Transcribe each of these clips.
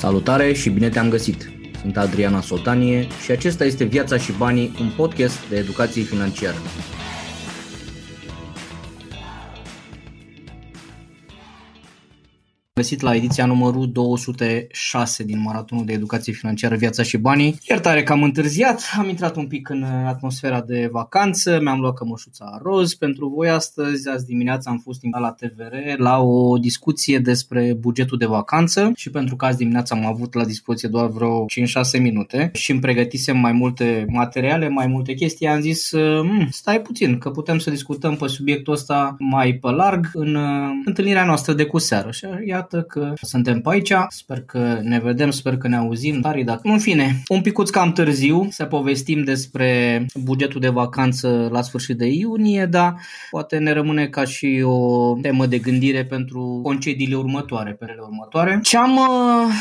Salutare și bine te-am găsit! Sunt Adriana Sotanie și acesta este Viața și Banii, un podcast de educație financiară. Găsit la ediția numărul 206 din Maratonul de Educație Financiară Viața și Banii. Iertare că am întârziat, am intrat un pic în atmosfera de vacanță, mi-am luat cămășuța roz pentru voi astăzi. Azi dimineața am fost invitat la TVR la o discuție despre bugetul de vacanță și pentru că azi dimineața am avut la dispoziție doar vreo 5-6 minute și îmi pregătisem mai multe materiale, mai multe chestii, am zis hm, stai puțin că putem să discutăm pe subiectul ăsta mai pe larg în uh, întâlnirea noastră de cu seară. Și iată iată că suntem pe aici, sper că ne vedem, sper că ne auzim, dar dacă... În fine, un picuț cam târziu să povestim despre bugetul de vacanță la sfârșit de iunie, dar poate ne rămâne ca și o temă de gândire pentru concediile următoare, perele următoare. Ce am uh,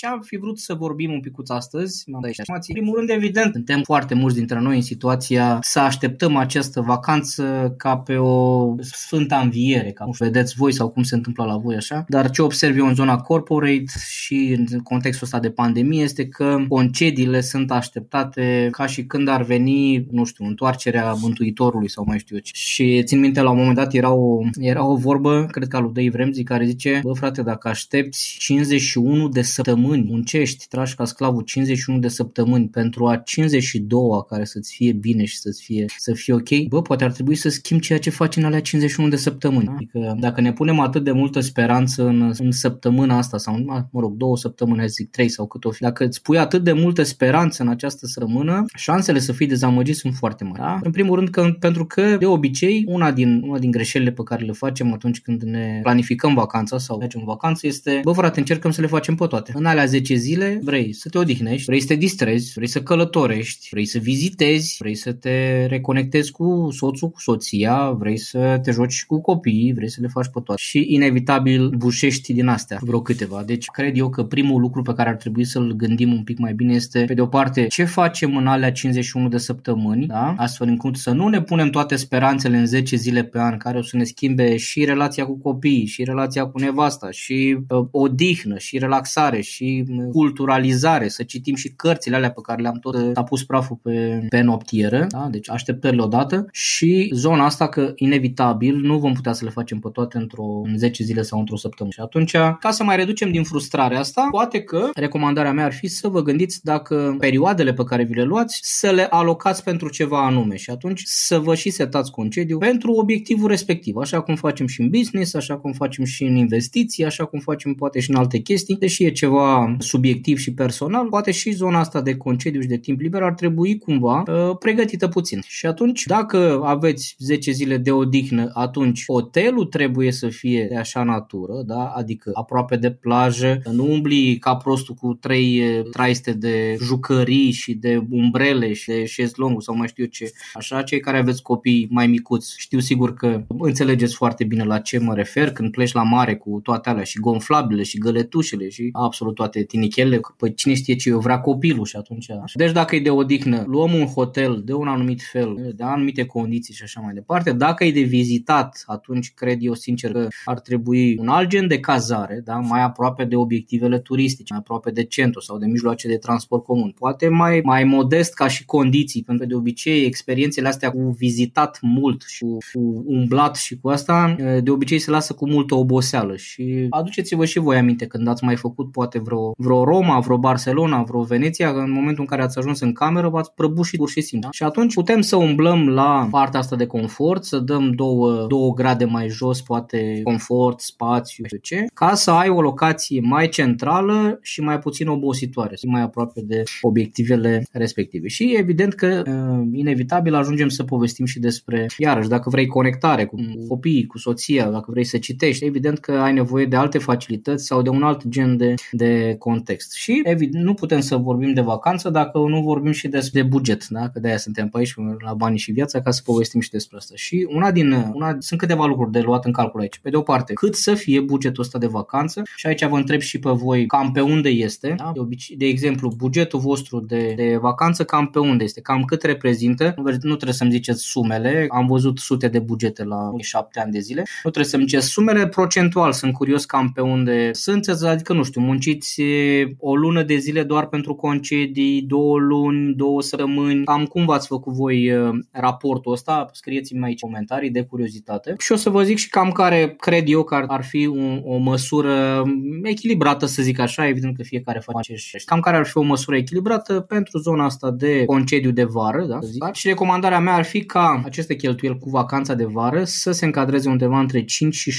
ce am fi vrut să vorbim un picuț astăzi, m-am dat În primul rând, evident, suntem foarte mulți dintre noi în situația să așteptăm această vacanță ca pe o sfântă înviere, ca nu vedeți voi sau cum se întâmplă la voi așa, dar ce observ eu în zona corporate și în contextul ăsta de pandemie este că concediile sunt așteptate ca și când ar veni, nu știu, întoarcerea Mântuitorului sau mai știu eu ce. Și țin minte la un moment dat era o, era o vorbă, cred că a lui Dave Ramsey, care zice, bă frate, dacă aștepți 51 de săptămâni săptămâni muncești, tragi ca sclavul 51 de săptămâni pentru a 52-a care să-ți fie bine și să-ți fie, să fie ok, bă, poate ar trebui să schimbi ceea ce faci în alea 51 de săptămâni. Adică dacă ne punem atât de multă speranță în, în săptămâna asta sau, mă rog, două săptămâni, zic trei sau cât o fi, dacă îți pui atât de multă speranță în această săptămână, șansele să fii dezamăgit sunt foarte mari. Da? În primul rând că, pentru că, de obicei, una din, una din greșelile pe care le facem atunci când ne planificăm vacanța sau mergem în vacanță este, bă, frate, încercăm să le facem pe toate. În alea alea 10 zile vrei să te odihnești, vrei să te distrezi, vrei să călătorești, vrei să vizitezi, vrei să te reconectezi cu soțul, cu soția, vrei să te joci cu copiii, vrei să le faci pe toate. Și inevitabil bușești din astea, vreo câteva. Deci cred eu că primul lucru pe care ar trebui să-l gândim un pic mai bine este, pe de o parte, ce facem în alea 51 de săptămâni, da? astfel încât să nu ne punem toate speranțele în 10 zile pe an, care o să ne schimbe și relația cu copiii, și relația cu nevasta, și uh, odihnă, și relaxare, și culturalizare, să citim și cărțile alea pe care le-am tot a pus praful pe, pe noptieră, da? deci așteptările odată și zona asta că inevitabil nu vom putea să le facem pe toate într-o în 10 zile sau într-o săptămână. Și atunci, ca să mai reducem din frustrarea asta, poate că recomandarea mea ar fi să vă gândiți dacă perioadele pe care vi le luați să le alocați pentru ceva anume și atunci să vă și setați concediu pentru obiectivul respectiv, așa cum facem și în business, așa cum facem și în investiții, așa cum facem poate și în alte chestii, deși e ceva subiectiv și personal, poate și zona asta de concediu și de timp liber ar trebui cumva uh, pregătită puțin. Și atunci, dacă aveți 10 zile de odihnă, atunci hotelul trebuie să fie de așa natură, da? adică aproape de plajă, nu umbli ca prostul cu trei traiste de jucării și de umbrele și de șezlongul sau mai știu eu ce. Așa, cei care aveți copii mai micuți, știu sigur că înțelegeți foarte bine la ce mă refer când pleci la mare cu toate alea și gonflabile și găletușele și absolut toate toate tinichelele, păi cine știe ce eu vrea copilul și atunci. Deci dacă e de odihnă, luăm un hotel de un anumit fel, de anumite condiții și așa mai departe. Dacă e de vizitat, atunci cred eu sincer că ar trebui un alt gen de cazare, da? mai aproape de obiectivele turistice, mai aproape de centru sau de mijloace de transport comun. Poate mai, mai modest ca și condiții, pentru că de obicei experiențele astea cu vizitat mult și cu, cu umblat și cu asta, de obicei se lasă cu multă oboseală și aduceți-vă și voi aminte când ați mai făcut poate vreo vreo, Roma, vreo Barcelona, vreo Veneția, în momentul în care ați ajuns în cameră, v-ați prăbușit pur și simplu. Și atunci putem să umblăm la partea asta de confort, să dăm două, două grade mai jos, poate confort, spațiu, știu ce, ca să ai o locație mai centrală și mai puțin obositoare, mai aproape de obiectivele respective. Și evident că uh, inevitabil ajungem să povestim și despre, iarăși, dacă vrei conectare cu copiii, cu soția, dacă vrei să citești, evident că ai nevoie de alte facilități sau de un alt gen de, de context. Și evident, nu putem să vorbim de vacanță dacă nu vorbim și despre buget, da? că de-aia suntem pe aici la banii și viața ca să povestim și despre asta. Și una din, una, sunt câteva lucruri de luat în calcul aici. Pe de o parte, cât să fie bugetul ăsta de vacanță și aici vă întreb și pe voi cam pe unde este. Da? De, obicei, de exemplu, bugetul vostru de, de vacanță cam pe unde este, cam cât reprezintă. Nu, nu trebuie să-mi ziceți sumele, am văzut sute de bugete la șapte ani de zile. Nu trebuie să-mi ziceți sumele procentual, sunt curios cam pe unde sunt, adică nu știu, munciți aveți o lună de zile doar pentru concedii, două luni, două săptămâni. Cam cum v-ați făcut voi raportul ăsta? Scrieți-mi aici comentarii de curiozitate. Și o să vă zic și cam care cred eu că ar fi un, o măsură echilibrată, să zic așa, evident că fiecare face și cam care ar fi o măsură echilibrată pentru zona asta de concediu de vară, da? Și recomandarea mea ar fi ca aceste cheltuieli cu vacanța de vară să se încadreze undeva între 5 și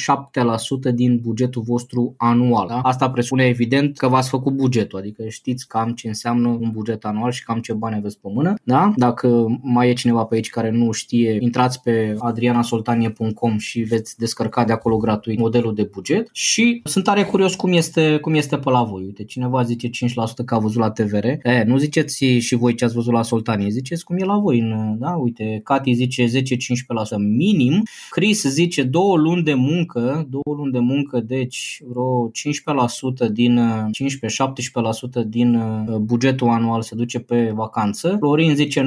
7% din bugetul vostru anual. Da? Asta presupune evident că v-ați făcut bugetul, adică știți cam ce înseamnă un buget anual și cam ce bani aveți pe mână. Da? Dacă mai e cineva pe aici care nu știe, intrați pe adrianasoltanie.com și veți descărca de acolo gratuit modelul de buget și sunt tare curios cum este, cum este pe la voi. Uite, cineva zice 5% că a văzut la TVR. E, nu ziceți și voi ce ați văzut la Soltanie, ziceți cum e la voi. În, da? Uite, Cati zice 10-15% minim, Chris zice două luni de muncă, două luni de muncă, deci vreo 15% din 15-17% din uh, bugetul anual se duce pe vacanță. Florin zice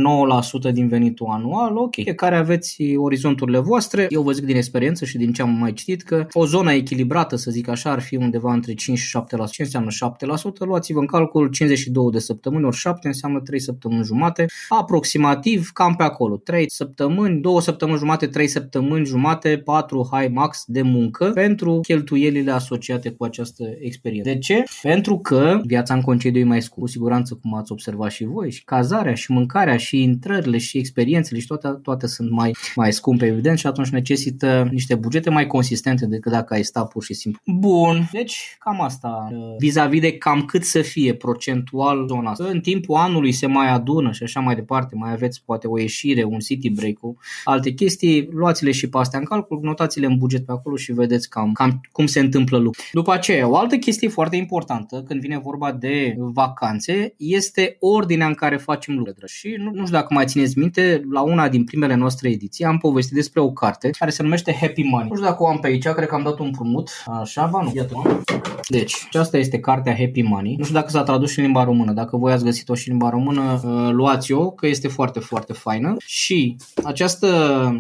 9% din venitul anual, ok, care aveți orizonturile voastre. Eu vă zic din experiență și din ce am mai citit că o zonă echilibrată, să zic așa, ar fi undeva între 5 și 7%. Ce înseamnă 7%? Luați-vă în calcul 52 de săptămâni ori 7 înseamnă 3 săptămâni jumate, aproximativ cam pe acolo. 3 săptămâni, 2 săptămâni jumate, 3 săptămâni jumate, 4 high max de muncă pentru cheltuielile asociate cu această experiență. De ce? Pentru că viața în concediu e mai scurt, cu siguranță cum ați observat și voi, și cazarea, și mâncarea, și intrările, și experiențele, și toate, toate sunt mai, mai scumpe, evident, și atunci necesită niște bugete mai consistente decât dacă ai sta pur și simplu. Bun, deci cam asta. Vis-a-vis de cam cât să fie procentual zona asta. În timpul anului se mai adună și așa mai departe, mai aveți poate o ieșire, un city break alte chestii, luați-le și pe astea în calcul, notați-le în buget pe acolo și vedeți cam, cam cum se întâmplă lucrul. După aceea, o altă chestie foarte importantă când vine vorba de vacanțe este ordinea în care facem lucrurile. Și nu, nu știu dacă mai țineți minte, la una din primele noastre ediții am povestit despre o carte care se numește Happy Money. Nu știu dacă o am pe aici, cred că am dat un prumut. Așa, ba nu. Iată. Deci, aceasta este cartea Happy Money. Nu știu dacă s-a tradus și în limba română. Dacă voi ați găsit-o și în limba română, uh, luați-o, că este foarte, foarte faină. Și această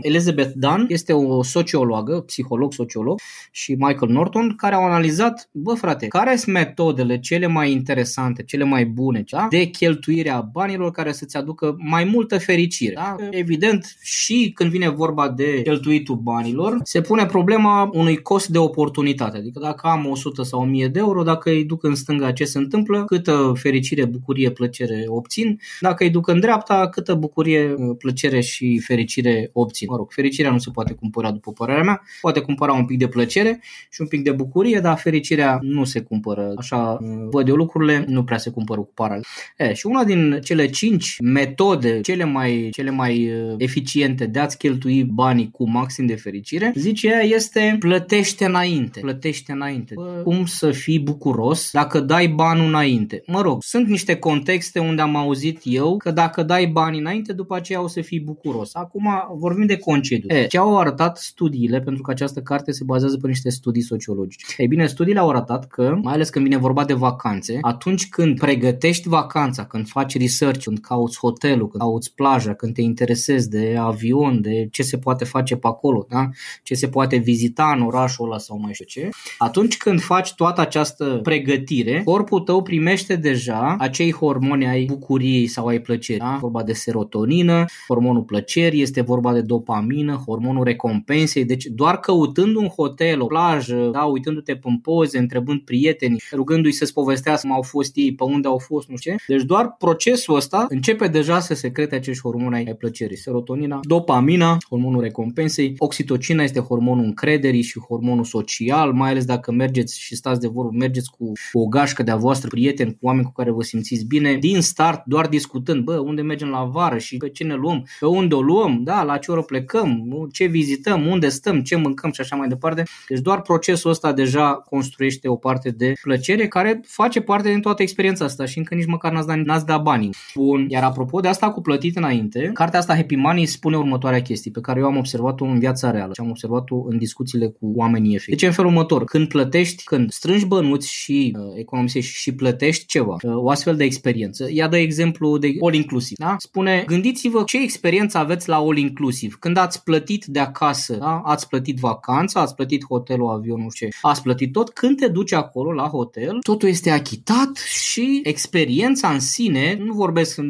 Elizabeth Dunn este o sociologă, psiholog, sociolog și Michael Norton, care au analizat, bă frate, care sunt metodele cele mai interesante, cele mai bune da? de cheltuirea banilor care să-ți aducă mai multă fericire. Da? Evident, și când vine vorba de cheltuitul banilor, se pune problema unui cost de oportunitate. Adică dacă am 100 sau 1000 de euro, dacă îi duc în stânga ce se întâmplă, câtă fericire, bucurie, plăcere obțin, dacă îi duc în dreapta, câtă bucurie, plăcere și fericire obțin. Mă rog, fericirea nu se poate cumpăra după părerea mea, poate cumpăra un pic de plăcere și un pic de bucurie, dar fericirea nu se cumpără. Așa văd eu lucrurile, nu prea se cumpără cu paralel. E, și una din cele cinci metode cele mai, cele mai eficiente de a-ți cheltui banii cu maxim de fericire, zice ea, este plătește înainte. Plătește înainte. Bă, cum să fii bucuros dacă dai bani înainte? Mă rog, sunt niște contexte unde am auzit eu că dacă dai bani înainte, după aceea o să fii bucuros. Acum vorbim de concediu. E, ce au arătat studiile, pentru că această carte se bazează pe niște studii sociologice. Ei bine, studiile au arătat că, mai ales când vine vorba de vacanțe, atunci când pregătești vacanța, când faci research, când cauți hotelul, când cauți plaja, când te interesezi de avion, de ce se poate face pe acolo, da? ce se poate vizita în orașul ăla sau mai știu ce, atunci când faci toată această pregătire, corpul tău primește deja acei hormoni ai bucuriei sau ai plăcerii. Da? Vorba de serotonină, hormonul plăcerii, este vorba de dopamină, hormonul recompensei. Deci doar căutând un hotel, o plajă, da, uitându-te pe poze, întrebând prieteni, rugându-i să-ți povestească cum au fost ei, pe unde au fost, nu știu ce. Deci doar procesul ăsta începe deja să secrete acești hormoni ai plăcerii. Serotonina, dopamina, hormonul recompensei, oxitocina este hormonul încrederii și hormonul social, mai ales dacă mergeți și stați de vorbă, mergeți cu o gașcă de-a voastră, prieteni, cu oameni cu care vă simțiți bine, din start doar discutând, bă, unde mergem la vară și pe ce ne luăm, pe unde o luăm, da, la ce oră plecăm, ce vizităm, unde stăm, ce mâncăm și așa mai departe. Deci doar procesul ăsta deja construiește o parte de plăcere care face parte din toată experiența asta și încă nici măcar n-ați dat, n-ați dat banii. Bun. Iar apropo de asta cu plătit înainte, cartea asta Happy Money spune următoarea chestie pe care eu am observat-o în viața reală și am observat-o în discuțiile cu oamenii efectiv. Deci în felul următor, când plătești, când strângi bănuți și uh, economisești și plătești ceva, uh, o astfel de experiență, ia de exemplu de all inclusiv. Da? Spune, gândiți-vă ce experiență aveți la all inclusiv. Când ați plătit de acasă, da? ați plătit vacanța, ați plătit hotelul, avionul, ce, ați plătit tot, când te duci acolo la hotel, el, totul este achitat și experiența în sine, nu vorbesc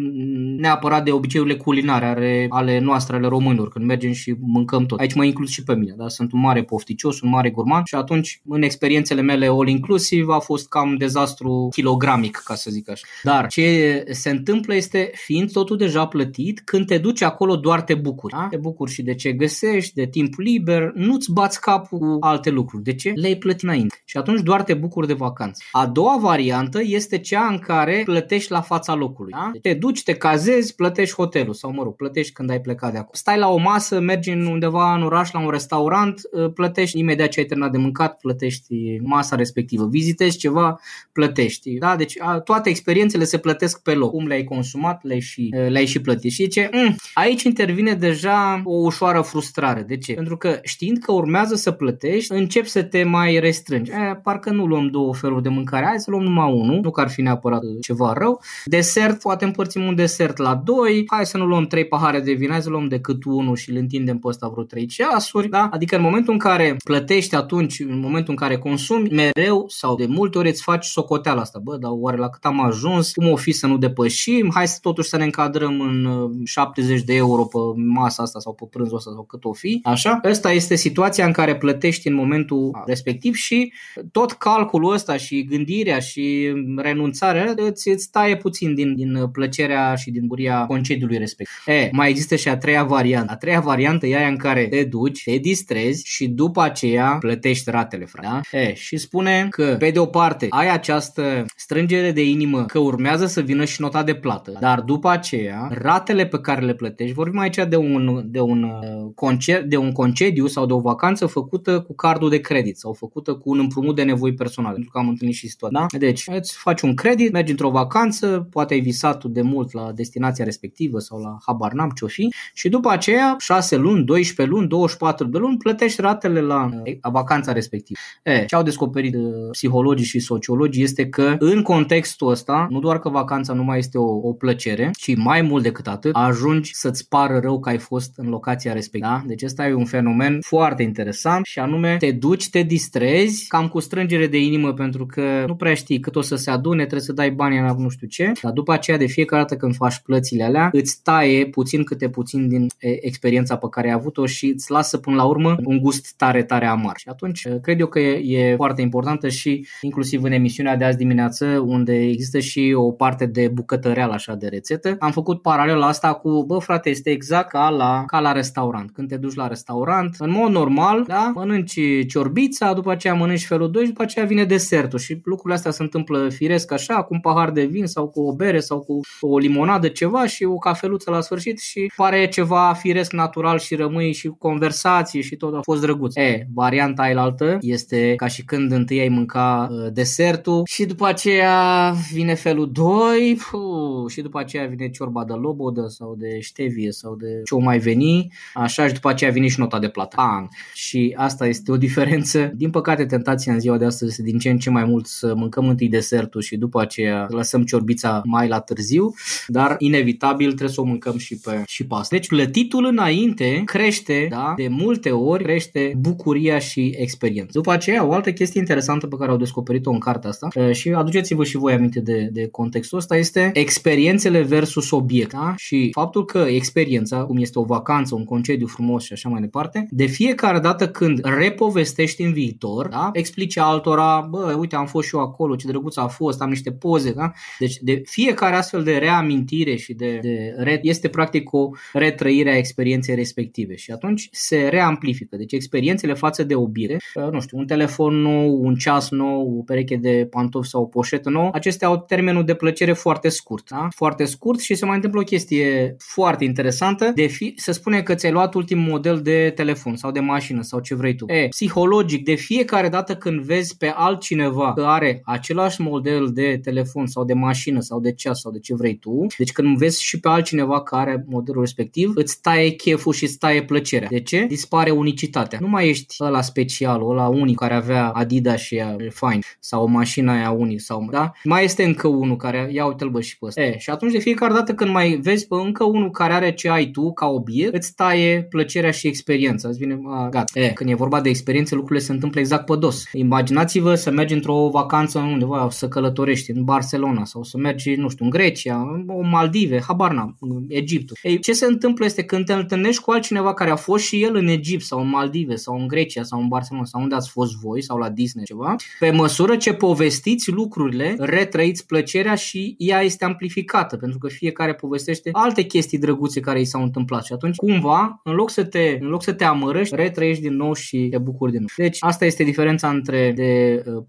neapărat de obiceiurile culinare ale, ale noastre, ale românilor, când mergem și mâncăm tot. Aici mă inclus și pe mine, da? sunt un mare pofticios, un mare gurman și atunci în experiențele mele all inclusiv a fost cam dezastru kilogramic, ca să zic așa. Dar ce se întâmplă este, fiind totul deja plătit, când te duci acolo doar te bucuri. Da? Te bucuri și de ce găsești, de timp liber, nu-ți bați capul cu alte lucruri. De ce? Le-ai plătit înainte. Și atunci doar te bucuri de vacanță. A doua variantă este cea în care plătești la fața locului. Da? Te duci, te cazezi, plătești hotelul sau, mă rog, plătești când ai plecat de acolo. Stai la o masă, mergi undeva în oraș la un restaurant, ă, plătești imediat ce ai terminat de mâncat, plătești masa respectivă. Vizitezi ceva, plătești. Da? Deci a, toate experiențele se plătesc pe loc. Cum le-ai consumat, le-ai și, ă, le-ai și plătit. Și ce? Mm, aici intervine deja o ușoară frustrare. De ce? Pentru că știind că urmează să plătești, începi să te mai restrângi. E, parcă nu luăm două feluri de mâncare, hai să luăm numai unul, nu că ar fi neapărat ceva rău. Desert, poate împărțim un desert la doi, hai să nu luăm trei pahare de vin, hai să luăm decât unul și îl întindem pe ăsta vreo trei ceasuri. Da? Adică în momentul în care plătești atunci, în momentul în care consumi, mereu sau de multe ori îți faci socoteala asta. Bă, dar oare la cât am ajuns? Cum o fi să nu depășim? Hai să totuși să ne încadrăm în 70 uh, de euro pe masa asta sau pe prânzul ăsta sau cât o fi. Așa? Asta este situația în care plătești în momentul respectiv și tot calculul ăsta și gândirea și renunțarea îți, îți taie puțin din, din plăcerea și din buria concediului respectiv. E, mai există și a treia variantă. A treia variantă e aia în care te duci, te distrezi și după aceea plătești ratele, frate. Da? E, și spune că, pe de o parte, ai această strângere de inimă că urmează să vină și nota de plată, dar după aceea, ratele pe care le plătești, vorbim aici de un, de un, uh, concert, de un concediu sau de o vacanță făcută cu cardul de credit sau făcută cu un împrumut de nevoi personale, pentru că am întâlnit și situația. Da? Deci, îți faci un credit, mergi într-o vacanță, poate ai visat de mult la destinația respectivă sau la habar n-am ce-o fi și după aceea 6 luni, 12 luni, 24 de luni plătești ratele la, la vacanța respectivă. E, ce au descoperit uh, psihologii și sociologii este că în contextul ăsta, nu doar că vacanța nu mai este o, o plăcere, ci mai mult decât atât, ajungi să-ți pară rău că ai fost în locația respectivă. Da? Deci ăsta e un fenomen foarte interesant și anume te duci, te distrezi, cam cu strângere de inimă pentru că nu prea știi cât o să se adune, trebuie să dai bani la nu știu ce, dar după aceea de fiecare dată când faci plățile alea, îți taie puțin câte puțin din experiența pe care ai avut-o și îți lasă până la urmă un gust tare, tare amar. Și atunci cred eu că e, e foarte importantă și inclusiv în emisiunea de azi dimineață unde există și o parte de bucătăreală așa de rețetă, am făcut paralel asta cu, bă frate, este exact ca la, ca la restaurant. Când te duci la restaurant, în mod normal, da, mănânci ciorbița, după aceea mănânci felul 2 și după aceea vine desertul și lucrurile astea se întâmplă firesc așa, cu un pahar de vin sau cu o bere sau cu o limonadă ceva și o cafeluță la sfârșit și pare ceva firesc natural și rămâi și conversații și tot a fost drăguț. E, varianta ailaltă este ca și când întâi ai mânca uh, desertul și după aceea vine felul 2 puh, și după aceea vine ciorba de lobodă sau de ștevie sau de ce o mai veni, așa și după aceea vine și nota de plată. Bang! Și asta este o diferență. Din păcate, tentația în ziua de astăzi este din ce în ce mai mult să mâncăm întâi desertul și după aceea lăsăm ciorbița mai la târziu, dar inevitabil trebuie să o mâncăm și pe, și pe asta. Deci plătitul înainte crește, da, de multe ori crește bucuria și experiența. După aceea, o altă chestie interesantă pe care au descoperit-o în cartea asta și aduceți-vă și voi aminte de, de contextul ăsta este experiențele versus obiect. Da? Și faptul că experiența, cum este o vacanță, un concediu frumos și așa mai departe, de fiecare dată când repovestești în viitor, da? explici altora, bă, uite, am fost și eu acolo, ce drăguț a fost, am niște poze, da? Deci de fiecare astfel de reamintire și de, de re- este practic o retrăire a experienței respective și atunci se reamplifică. Deci experiențele față de obire, nu știu, un telefon nou, un ceas nou, o pereche de pantofi sau o poșetă nouă, acestea au termenul de plăcere foarte scurt, da? Foarte scurt și se mai întâmplă o chestie foarte interesantă. De fi, se spune că ți-ai luat ultimul model de telefon sau de mașină sau ce vrei tu. E, psihologic, de fiecare dată când vezi pe altcineva că are același model de telefon sau de mașină sau de ceas sau de ce vrei tu, deci când vezi și pe altcineva care are modelul respectiv, îți taie cheful și îți taie plăcerea. De ce? Dispare unicitatea. Nu mai ești ăla special, ăla unic care avea Adidas și e fain sau mașina aia unic sau mă, da? Mai este încă unul care ia uite-l bă și pe ăsta. E, și atunci de fiecare dată când mai vezi pe încă unul care are ce ai tu ca obiect, îți taie plăcerea și experiența. Îți vine, a, gata. E, când e vorba de experiențe, lucrurile se întâmplă exact pe dos. Imaginați-vă să mergi într-o vacanță undeva, să călătorești în Barcelona sau să mergi, nu știu, în Grecia, o Maldive, habar n-am, Egiptul. Ei, ce se întâmplă este când te întâlnești cu altcineva care a fost și el în Egipt sau în Maldive sau în Grecia sau în Barcelona sau unde ați fost voi sau la Disney ceva, pe măsură ce povestiți lucrurile, retrăiți plăcerea și ea este amplificată pentru că fiecare povestește alte chestii drăguțe care i s-au întâmplat și atunci cumva, în loc să te, în loc să te amărăști, retrăiești din nou și te bucuri din nou. Deci asta este diferența între de uh,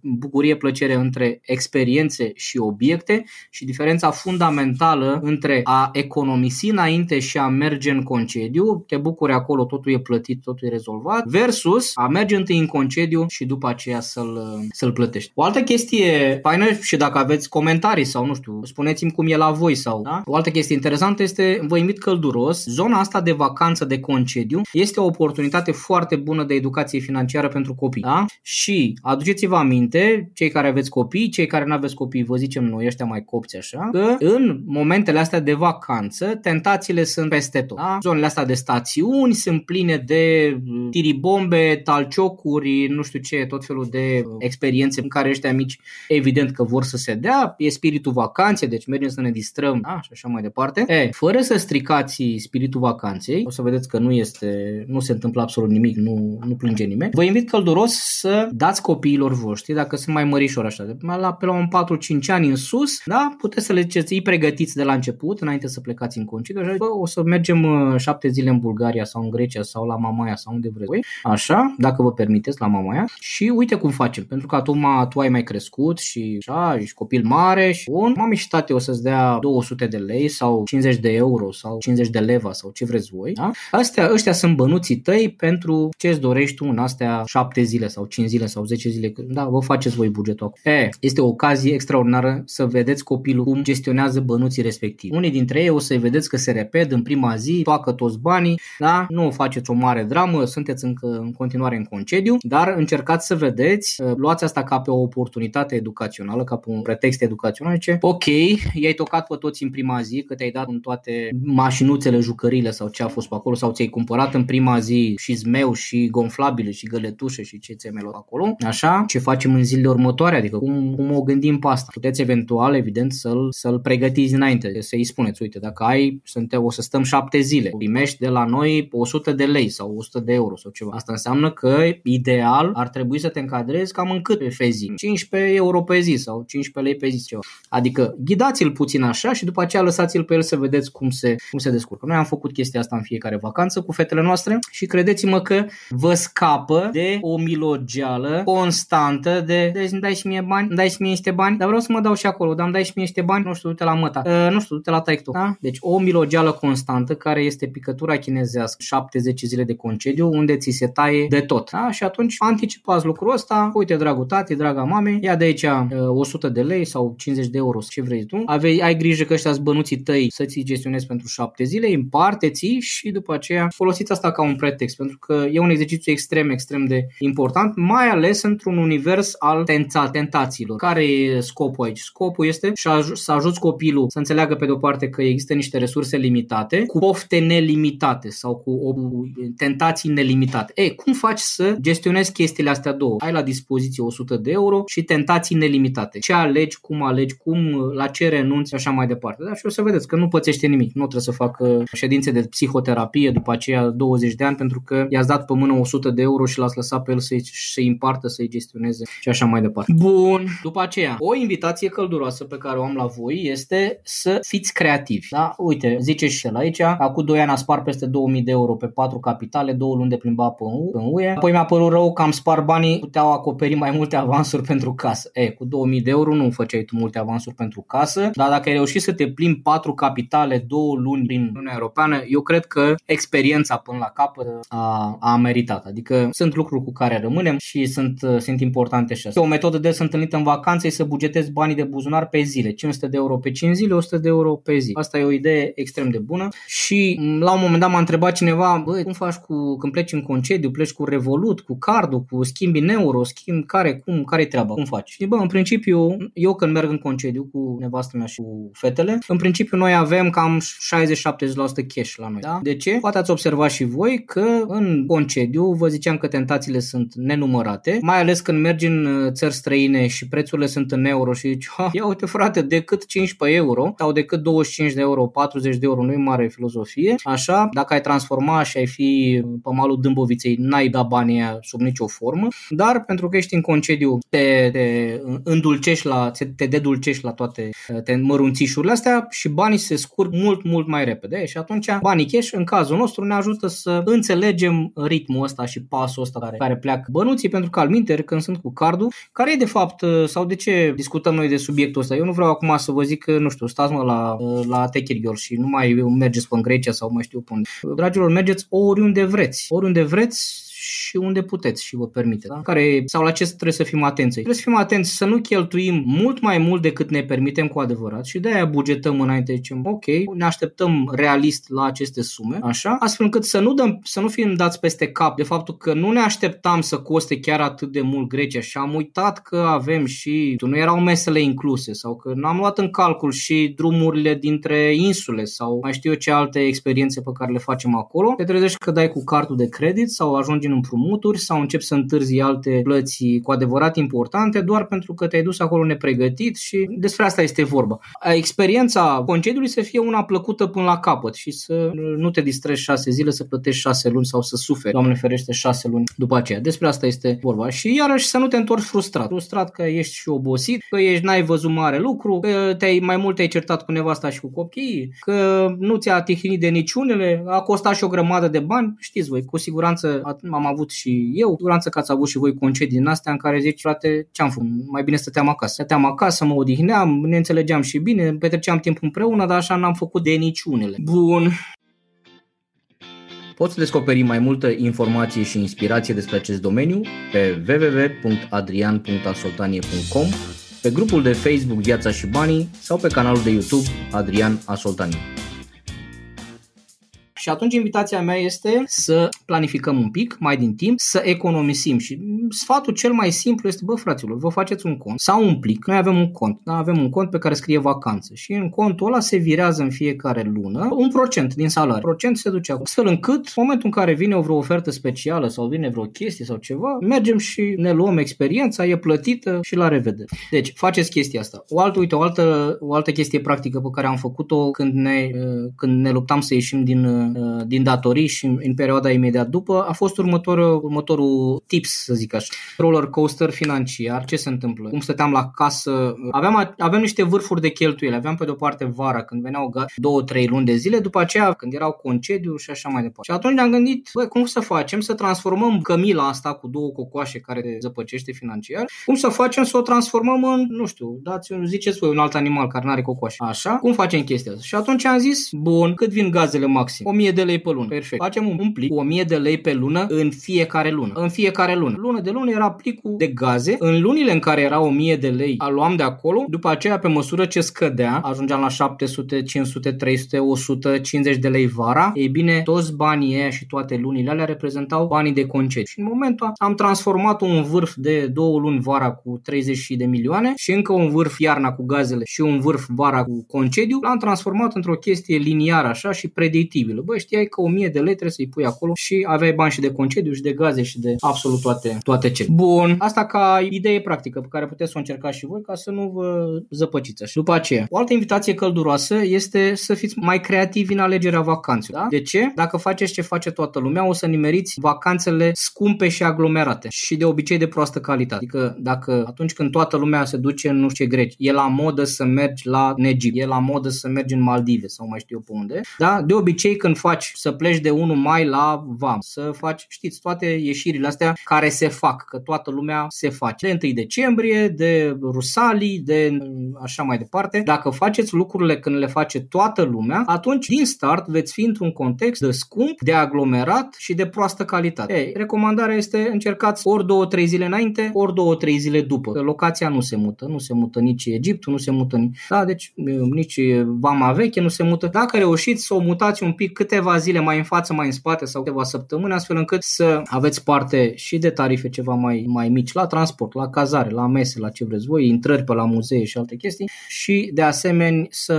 bucurie, plăcere între experiențe și obiecte și diferența fundamentală între a economisi înainte și a merge în concediu, te bucuri acolo, totul e plătit, totul e rezolvat, versus a merge întâi în concediu și după aceea să-l, să-l plătești. O altă chestie faină și dacă aveți comentarii sau nu știu, spuneți-mi cum e la voi sau da? O altă chestie interesantă este, vă invit călduros, zona asta de vacanță de concediu este o oportunitate foarte bună de educație financiară pentru copii. Da? Și aduceți-vă aminte, cei care aveți copii, cei care nu aveți copii, vă zicem noi ăștia mai copți așa, că în momentele astea de vacanță, tentațiile sunt peste tot. Da? Zonele astea de stațiuni sunt pline de tiribombe, talciocuri, nu știu ce, tot felul de experiențe în care ăștia mici evident că vor să se dea, e spiritul vacanței, deci mergem să ne distrăm da? și așa mai departe. E, fără să stricați spiritul vacanței, o să vedeți că nu este, nu se întâmplă absolut nimic, nu, nu plânge nimeni. Vă invit călduros să dați copiilor voștri, dacă sunt mai mărișori așa, de la, pe la un 4-5 ani în sus, da? puteți să le ziceți, îi pregătiți de la început, înainte să plecați în concediu, așa, bă, o să mergem uh, șapte zile în Bulgaria sau în Grecia sau la Mamaia sau unde vreți voi, așa, dacă vă permiteți la Mamaia și uite cum facem, pentru că acum tu ai mai crescut și așa, ești copil mare și bun, mami și tate o să-ți dea 200 de lei sau 50 de euro sau 50 de leva sau ce vreți voi, da? Astea, ăștia sunt bănuții tăi pentru ce îți dorești tu în astea 7 zile sau 5 zile sau 10 zile, da, vă faceți voi bugetul acum. E, este o ocazie extraordinară să vedeți copilul cum gestionează bănuții respectivi. Unii dintre ei o să-i vedeți că se repet în prima zi, toacă toți banii, da? Nu faceți o mare dramă, sunteți încă în continuare în concediu, dar încercați să vedeți, luați asta ca pe o oportunitate educațională, ca pe un pretext educațional, ce ok, i-ai tocat pe toți în prima zi, că te-ai dat în toate mașinuțele, jucările sau ce a fost pe acolo, sau ți-ai cumpărat în prima zi și zmeu și gonflabile și găletușe și ce ți-ai mai luat acolo, așa, ce facem în zilele următoare, adică cum, cum o gândim pe asta. Puteți eventual, evident, să-l, să-l pregătiți înainte, să-i spuneți, uite, dacă ai, suntem, o să stăm șapte zile, primești de la noi 100 de lei sau 100 de euro sau ceva. Asta înseamnă că ideal ar trebui să te încadrezi cam în cât pe zi? 15 euro pe zi sau 15 lei pe zi ceva. Adică ghidați-l puțin așa și după aceea lăsați-l pe el să vedeți cum se, cum se descurcă. Noi am făcut chestia asta în fiecare vacanță cu fetele noastre și credeți-mă că vă scapă de o milogeală constantă de deci îmi dai și mie bani, îmi dai și mie niște bani, dar vreau să mă dau și acolo, dar îmi dai și mie niște bani, nu știu, du-te la măta, uh, nu știu, du-te la taic da? Deci o milogeală constantă care este picătura chinezească, 70 zile de concediu unde ți se taie de tot. Da? Și atunci anticipați lucrul ăsta, uite dragul tati, draga mame, ia de aici uh, 100 de lei sau 50 de euro, ce vrei tu, Avei, ai grijă că ăștia bănuții tăi să ți gestionezi pentru 7 zile, împarte-ți și după aceea folosiți asta ca un pretext, pentru că e un exercițiu extrem, extrem de important, mai ales într-un univers al tența, tentațiilor. Care e scopul aici? Scopul este să ajuți copilul să înțeleagă pe de-o parte că există niște resurse limitate, cu pofte nelimitate sau cu o, tentații nelimitate. E, cum faci să gestionezi chestiile astea două? Ai la dispoziție 100 de euro și tentații nelimitate. Ce alegi, cum alegi, cum, la ce renunți și așa mai departe. Da? Și o să vedeți că nu pățește nimic. Nu trebuie să facă ședințe de psihoterapie după aceea 20 de ani pentru că i-ați dat pe mână 100 de euro și l-ați lăsat pe el să-i, să-i împartă, să-i gestioneze și așa mai departe. Bun. După aceea, o invitație călduroasă pe care o am la voi este să fiți creativi. Da? Uite, zice și el aici, acum 2 ani a spart peste 2000 de euro pe 4 capitale, două luni de plimba pe în UE. Apoi mi-a părut rău că am spart banii, puteau acoperi mai multe avansuri pentru casă. E, cu 2000 de euro nu făceai tu multe avansuri pentru casă, dar dacă ai reușit să te plimbi 4 capitale, două luni prin Uniunea Europeană, eu cred că experiența până la capăt a, a meritat. Adică sunt lucruri cu care rămânem și sunt, sunt importante și astea. O metodă des întâlnită în vacanță e să bugetezi banii de buzunar pe zile. 500 de euro pe 5 zile, 100 de euro pe zi. Asta e o idee extrem de bună și la un moment dat m-a întrebat cineva, băi, cum faci cu, când pleci în concediu, pleci cu Revolut, cu cardul, cu schimbi în euro, schimbi care, cum, care e treaba, cum faci? Și bă, în principiu principiu, eu când merg în concediu cu nevastă mea și cu fetele, în principiu noi avem cam 60-70% cash la noi. Da? De ce? Poate ați observat și voi că în concediu, vă ziceam că tentațiile sunt nenumărate, mai ales când mergi în uh, țări străine și prețurile sunt în euro și zici, ha, ia uite frate, decât 15 euro sau decât 25 de euro, 40 de euro, nu e mare filozofie. Așa, dacă ai transforma și ai fi pe malul Dâmboviței, n-ai da banii sub nicio formă, dar pentru că ești în concediu, te, te îndulcești la, te dedulcești la toate te mărunțișurile astea și banii se scurg mult, mult mai repede. Și atunci banii cash, în cazul nostru, ne ajută să înțelegem ritmul ăsta și pasul ăsta care, care pleacă. Bănuții, pentru că al minter, când sunt cu cardul, care e de fapt, sau de ce discutăm noi de subiectul ăsta? Eu nu vreau acum să vă zic că, nu știu, stați mă la, la Techirghiol și nu mai mergeți pe în Grecia sau mai știu pe unde. Dragilor, mergeți oriunde vreți. Oriunde vreți, și unde puteți și vă permite. Da? Care, sau la ce trebuie să fim atenți. Trebuie să fim atenți să nu cheltuim mult mai mult decât ne permitem cu adevărat și de aia bugetăm înainte, zicem ok, ne așteptăm realist la aceste sume, așa, astfel încât să nu, dăm, să nu fim dați peste cap de faptul că nu ne așteptam să coste chiar atât de mult Grecia și am uitat că avem și, nu erau mesele incluse sau că n-am luat în calcul și drumurile dintre insule sau mai știu eu ce alte experiențe pe care le facem acolo, te trezești că dai cu cardul de credit sau ajungi în împrumuturi sau începi să întârzi alte plăți cu adevărat importante doar pentru că te-ai dus acolo nepregătit și despre asta este vorba. Experiența concediului să fie una plăcută până la capăt și să nu te distrezi șase zile, să plătești șase luni sau să suferi, Doamne ferește, șase luni după aceea. Despre asta este vorba. Și iarăși să nu te întorci frustrat. Frustrat că ești și obosit, că ești, n-ai văzut mare lucru, că te-ai, mai mult te-ai certat cu nevasta și cu copiii, că nu ți-a tihnit de niciunele, a costat și o grămadă de bani. Știți voi, cu siguranță am avut și eu, siguranță că ați avut și voi concedii din astea în care zici, frate, ce-am făcut? Mai bine stăteam acasă. Stăteam acasă, mă odihneam, ne înțelegeam și bine, petreceam timp împreună, dar așa n-am făcut de niciunele. Bun. Poți descoperi mai multă informație și inspirație despre acest domeniu pe www.adrian.asoltanie.com, pe grupul de Facebook Viața și Banii sau pe canalul de YouTube Adrian Asoltanie. Și atunci invitația mea este să planificăm un pic mai din timp, să economisim și sfatul cel mai simplu este, bă fraților, vă faceți un cont sau un plic. Noi avem un cont, da? avem un cont pe care scrie vacanță și în contul ăla se virează în fiecare lună un procent din salariu. Procent se duce acolo. Astfel încât, în momentul în care vine o vreo ofertă specială sau vine vreo chestie sau ceva, mergem și ne luăm experiența, e plătită și la revedere. Deci, faceți chestia asta. O altă, uite, o altă, o altă chestie practică pe care am făcut-o când ne, când ne luptam să ieșim din Uh, din datorii și în perioada imediat după a fost următorul, următorul tips, să zic așa. Roller coaster financiar, ce se întâmplă? Cum stăteam la casă, aveam, aveam niște vârfuri de cheltuieli, aveam pe de-o parte vara când veneau două, trei luni de zile, după aceea când erau concediu și așa mai departe. Și atunci ne-am gândit, bă, cum să facem să transformăm cămila asta cu două cocoașe care te zăpăcește financiar, cum să facem să o transformăm în, nu știu, dați ziceți voi un alt animal care nu are cocoașe. Așa? Cum facem chestia asta? Și atunci am zis, bun, cât vin gazele maxim? 1000 de lei pe lună. Perfect. Facem un plic cu 1000 de lei pe lună în fiecare lună. În fiecare lună. Lună de lună era plicul de gaze. În lunile în care era 1000 de lei, a luam de acolo. După aceea, pe măsură ce scădea, ajungeam la 700, 500, 300, 150 de lei vara. Ei bine, toți banii ăia și toate lunile alea reprezentau banii de concediu. Și în momentul am transformat un vârf de două luni vara cu 30 de milioane și încă un vârf iarna cu gazele și un vârf vara cu concediu. L-am transformat într-o chestie liniară așa și predictibilă. Bă, știai că 1000 de lei trebuie să-i pui acolo și aveai bani și de concediu și de gaze și de absolut toate, toate cele. Bun, asta ca idee practică pe care puteți să o încercați și voi ca să nu vă zăpăciți Și după aceea, o altă invitație călduroasă este să fiți mai creativi în alegerea vacanțelor. Da? De ce? Dacă faceți ce face toată lumea, o să nimeriți vacanțele scumpe și aglomerate și de obicei de proastă calitate. Adică dacă atunci când toată lumea se duce în nu știu ce greci, e la modă să mergi la Egipt, e la modă să mergi în Maldive sau mai știu eu pe unde, da? de obicei când faci să pleci de 1 mai la VAM, să faci, știți, toate ieșirile astea care se fac, că toată lumea se face. De 1 decembrie, de Rusalii, de așa mai departe. Dacă faceți lucrurile când le face toată lumea, atunci din start veți fi într-un context de scump, de aglomerat și de proastă calitate. Ei, recomandarea este încercați ori 2-3 zile înainte, ori 2-3 zile după. Că locația nu se mută, nu se mută nici Egiptul, nu se mută nici, da, deci nici Vama Veche nu se mută. Dacă reușiți să o mutați un pic cât câteva zile mai în față, mai în spate sau câteva săptămâni, astfel încât să aveți parte și de tarife ceva mai, mai mici la transport, la cazare, la mese, la ce vreți voi, intrări pe la muzee și alte chestii și de asemenea să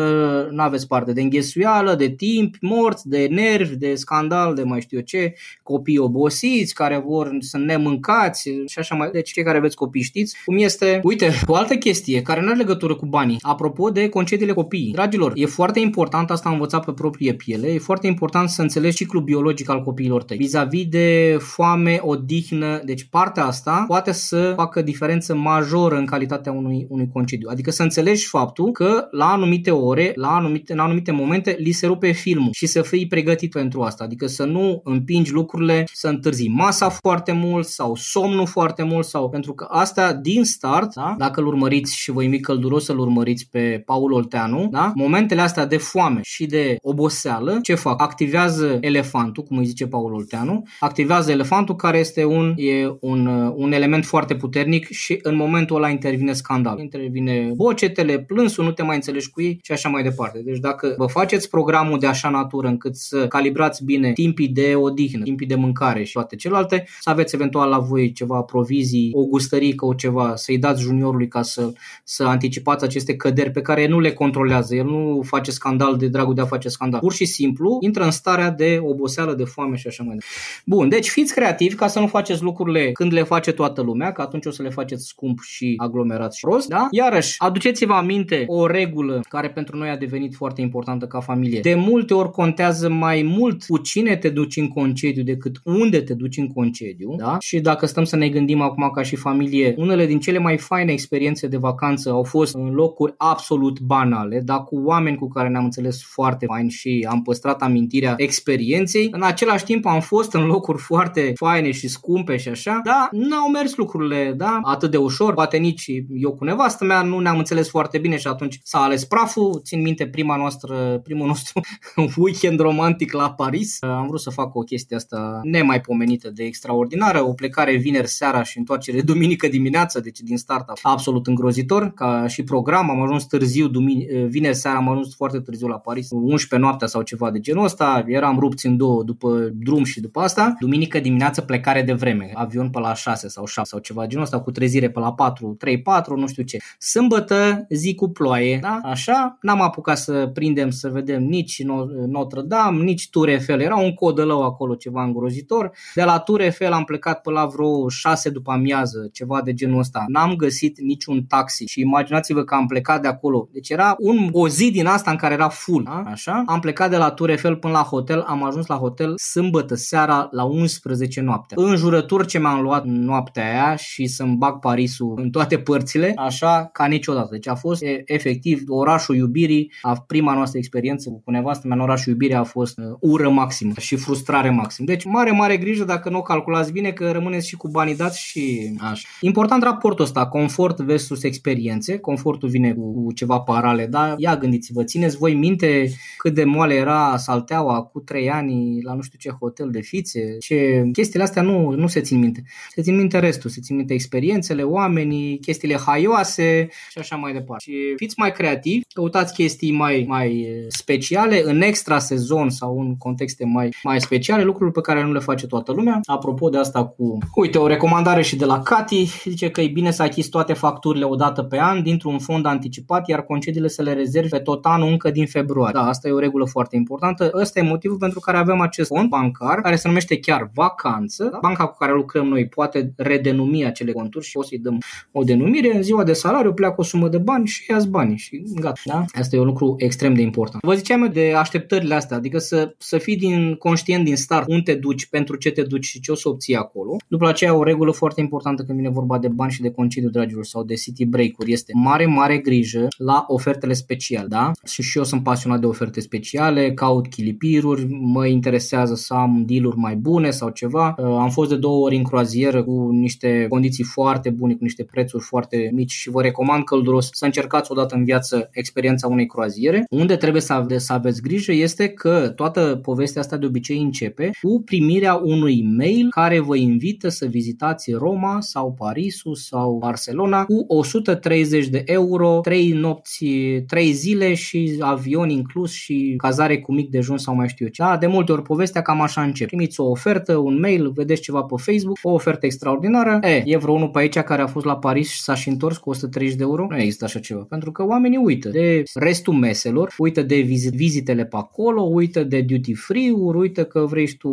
nu aveți parte de înghesuială, de timp morți, de nervi, de scandal, de mai știu eu ce, copii obosiți care vor să ne mâncați și așa mai. Deci cei care aveți copii știți cum este. Uite, o altă chestie care nu are legătură cu banii. Apropo de concediile copiii. Dragilor, e foarte important, asta am învățat pe proprie piele, e foarte important să înțelegi ciclul biologic al copiilor tăi. Vis-a-vis de foame, odihnă, deci partea asta poate să facă diferență majoră în calitatea unui, unui concediu. Adică să înțelegi faptul că la anumite ore, la anumite, în anumite momente, li se rupe filmul și să fii pregătit pentru asta. Adică să nu împingi lucrurile, să întârzi masa foarte mult sau somnul foarte mult sau pentru că asta din start, da? dacă îl urmăriți și vă invit călduros să-l urmăriți pe Paul Olteanu, da? momentele astea de foame și de oboseală, ce fac? Activează elefantul, cum îi zice Paul Olteanu, activează elefantul care este un, e un, un element foarte puternic și în momentul ăla intervine scandal. Intervine bocetele, plânsul, nu te mai înțelegi cu ei și așa mai departe. Deci dacă vă faceți programul de așa natură încât să calibrați bine timpii de odihnă, timpii de mâncare și toate celelalte, să aveți eventual la voi ceva provizii, o gustărică, o ceva, să-i dați juniorului ca să, să anticipați aceste căderi pe care nu le controlează. El nu face scandal de dragul de a face scandal. Pur și simplu intră în starea de oboseală, de foame și așa mai departe. Bun, deci fiți creativi ca să nu faceți lucrurile când le face toată lumea, că atunci o să le faceți scump și aglomerat și prost, da? Iarăși, aduceți-vă aminte o regulă care pentru noi a devenit foarte importantă ca familie. De multe ori contează mai mult cu cine te duci în concediu decât unde te duci în concediu, da? Și dacă stăm să ne gândim acum ca și familie, unele din cele mai faine experiențe de vacanță au fost în locuri absolut banale, dar cu oameni cu care ne-am înțeles foarte fain și am păstrat amintirea experienței. În același timp am fost în locuri foarte faine și scumpe și așa, dar n-au mers lucrurile, da, atât de ușor, poate nici eu cu nevastă mea nu ne-am înțeles foarte bine și atunci s-a ales praful, țin minte prima noastră, primul nostru weekend romantic la Paris. Am vrut să fac o chestie asta nemaipomenită de extraordinară, o plecare vineri seara și întoarcere duminică dimineață, deci din start absolut îngrozitor, ca și program, am ajuns târziu, dumini- vineri seara am ajuns foarte târziu la Paris, 11 noaptea sau ceva de genul ăsta, eram rupți în două după drum și după asta. Duminică dimineață plecare de vreme, avion pe la 6 sau 7 sau ceva de genul ăsta, cu trezire pe la 4, 3, 4, nu știu ce. Sâmbătă, zi cu ploaie, da? Așa, n-am apucat să prindem să vedem nici Notre-Dame, nici Tour Eiffel. Era un codălău acolo, ceva îngrozitor. De la Tour Eiffel am plecat pe la vreo 6 după amiază, ceva de genul ăsta. N-am găsit niciun taxi și imaginați-vă că am plecat de acolo. Deci era un, o zi din asta în care era full, da? așa. Am plecat de la Tour Eiffel până la hotel, am ajuns la hotel sâmbătă seara la 11 noaptea. În jurături ce mi-am luat noaptea aia și să-mi bag Parisul în toate părțile, așa ca niciodată. Deci a fost e, efectiv orașul iubirii, a prima noastră experiență cu nevastă mea în orașul iubirii a fost uh, ură maximă și frustrare maximă. Deci mare, mare grijă dacă nu o calculați bine că rămâneți și cu banii dați și așa. Important raportul ăsta, confort versus experiențe. Confortul vine cu ceva parale, dar ia gândiți-vă, țineți voi minte cât de moale era salteaua cu 3 ani la nu știu ce hotel de fițe, ce chestiile astea nu, nu se țin minte. Se țin minte restul, se țin minte experiențele, oamenii, chestiile haioase și așa mai departe. Și fiți mai creativi, căutați chestii mai, mai speciale în extra sezon sau în contexte mai, mai speciale, lucruri pe care nu le face toată lumea. Apropo de asta cu, uite, o recomandare și de la Cati, zice că e bine să achizi toate facturile odată pe an dintr-un fond anticipat, iar concediile să le rezervi pe tot anul încă din februarie. Da, asta e o regulă foarte importantă. Ăsta e motivul pentru care avem acest fond bancar, care se numește chiar vacanță. Da? Banca cu care lucrăm noi poate redenumi acele conturi și o să-i dăm o denumire. În ziua de salariu pleacă o sumă de bani și ia banii și gata. Da? Asta e un lucru extrem de important. Vă ziceam de așteptările astea, adică să, să fii din conștient din start unde te duci, pentru ce te duci și ce o să obții acolo. După aceea o regulă foarte importantă când vine vorba de bani și de concediu, dragilor, sau de city break-uri este mare, mare grijă la ofertele speciale, da? Și și eu sunt pasionat de oferte speciale, caut chilipiruri, mă interesează să am deal-uri mai bune sau ceva. Uh, am fost de două ori în croazieră cu niște condiții foarte bune, cu niște prețuri foarte mici și vă recomand călduros să încercați odată în viață experiența unei croaziere. Unde trebuie să, ave- să aveți grijă este că toată povestea asta de obicei începe cu primirea unui mail care vă invită să vizitați Roma sau Parisul sau Barcelona cu 130 de euro, 3 nopți, 3 zile și avion inclus și cazare cu mic dejun ajuns sau mai știu eu ce. Da, de multe ori povestea cam așa începe. Primiți o ofertă, un mail, vedeți ceva pe Facebook, o ofertă extraordinară. E, e vreo unul pe aici care a fost la Paris și s-a și întors cu 130 de euro? Nu există așa ceva. Pentru că oamenii uită de restul meselor, uită de vizit, vizitele pe acolo, uită de duty free-uri, uită că vrei tu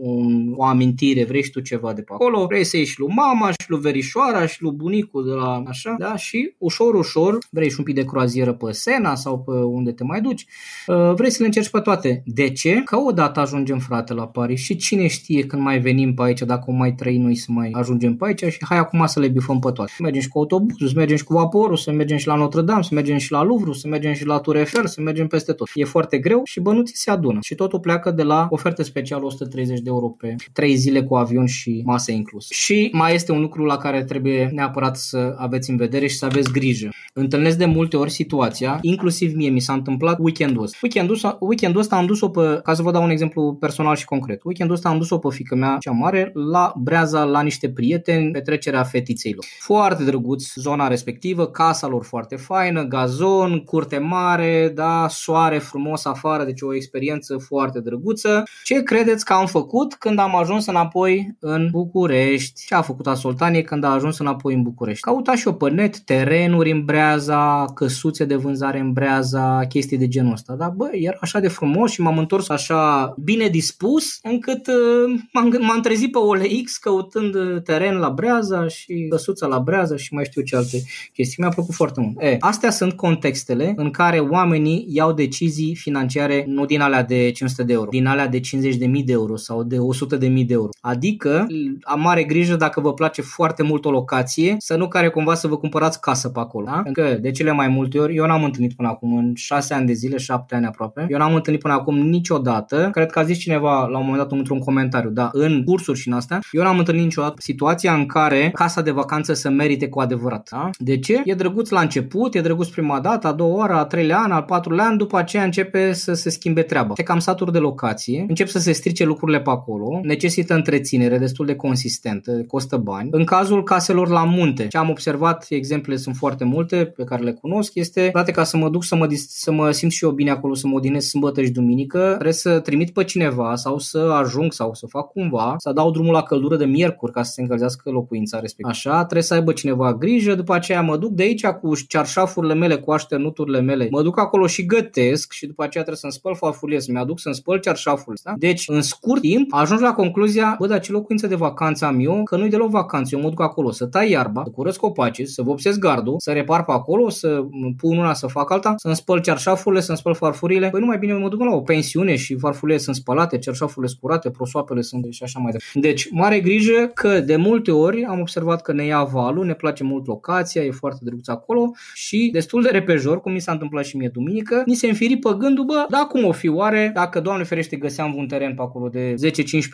un, o amintire, vrei tu ceva de pe acolo, vrei să ieși lui mama și lui verișoara și lui bunicul de la așa, da? Și ușor, ușor, vrei și un pic de croazieră pe Sena sau pe unde te mai duci, uh, vrei să le încerci pe toate. De ce? Că odată ajungem frate la Paris și cine știe când mai venim pe aici, dacă o mai trăi noi să mai ajungem pe aici și hai acum să le bifăm pe toate. Mergem și cu autobuzul, să mergem și cu vaporul, să mergem și la Notre Dame, să mergem și la Louvre, să mergem și la Tour Eiffel, să mergem peste tot. E foarte greu și bănuții se adună. Și totul pleacă de la ofertă specială 130 de euro pe 3 zile cu avion și masă inclus. Și mai este un lucru la care trebuie neapărat să aveți în vedere și să aveți grijă. Întâlnesc de multe ori situația, inclusiv mie mi s-a întâmplat weekendul ăsta. Weekendul ăsta, weekendul ăsta am dus-o pe, ca să vă dau un exemplu personal și concret. Weekendul ăsta am dus-o pe fică mea cea mare la Breaza la niște prieteni, petrecerea fetiței lor. Foarte drăguț zona respectivă, casa lor foarte faină, gazon, curte mare, da, soare frumos afară, deci o experiență foarte drăguță. Ce credeți că am făcut când am ajuns înapoi în București? Ce a făcut Asoltanie când a ajuns înapoi în București? Cauta și eu pe net terenuri în Breaza, căsuțe de vânzare în Breaza, chestii de genul ăsta. Dar bă, era așa de frumos și m-am întors așa bine dispus încât uh, m-am, m-am trezit pe OLX căutând teren la Breaza și căsuța la Breaza și mai știu ce alte chestii. Mi-a plăcut foarte mult. E, astea sunt contextele în care oamenii iau decizii financiare nu din alea de 500 de euro, din alea de 50.000 de euro sau de 100.000 de euro. Adică am mare grijă dacă vă place foarte mult o locație, să nu care cumva să vă cumpărați casă pe acolo. Da? Că de cele mai multe ori, eu n-am întâlnit până acum, în 6 ani de zile, 7 ani aproape, eu n-am întâlnit până acum niciodată, cred că a zis cineva la un moment dat într-un comentariu, da, în cursuri și în astea, eu n-am întâlnit niciodată situația în care casa de vacanță să merite cu adevărat. Da? De ce? E drăguț la început, e drăguț prima dată, a doua oară, a treilea an, al patrulea an, după aceea începe să se schimbe treaba. Se cam satur de locație, încep să se strice lucrurile pe acolo, necesită întreținere destul de consistentă, costă bani. În cazul caselor la munte, ce am observat, exemple sunt foarte multe pe care le cunosc, este, frate, ca să mă duc să mă, să mă simt și eu bine acolo, să mă odinesc sâmbătă și duminică, trebuie să trimit pe cineva sau să ajung sau să fac cumva, să dau drumul la căldură de miercuri ca să se încălzească locuința respectivă. Așa, trebuie să aibă cineva grijă, după aceea mă duc de aici cu cearșafurile mele, cu așternuturile mele, mă duc acolo și gătesc și după aceea trebuie să-mi spăl farfurile, să-mi aduc să-mi spăl cearșaful. Da? Deci, în scurt timp, ajungi la concluzia, bă, dar ce locuință de vacanță am eu, că nu-i deloc vacanță, eu mă duc acolo să tai iarba, să curăț copacii, să vopsesc gardul, să repar pe acolo, să pun una să fac alta, să-mi spăl cearșafurile, să-mi spăl farfurile. Păi nu mai bine mă duc la o pensiune și farfurile sunt spălate, cearșafurile scurate, prosoapele sunt și așa mai departe. Deci, mare grijă că de multe ori am observat că ne ia valul, ne place mult locația, e foarte drăguț acolo și destul de repejor, cum mi s-a întâmplat și mie duminică, ni se înfiri pe gândul, bă, da cum o fi oare, dacă Doamne ferește găseam un teren pe acolo de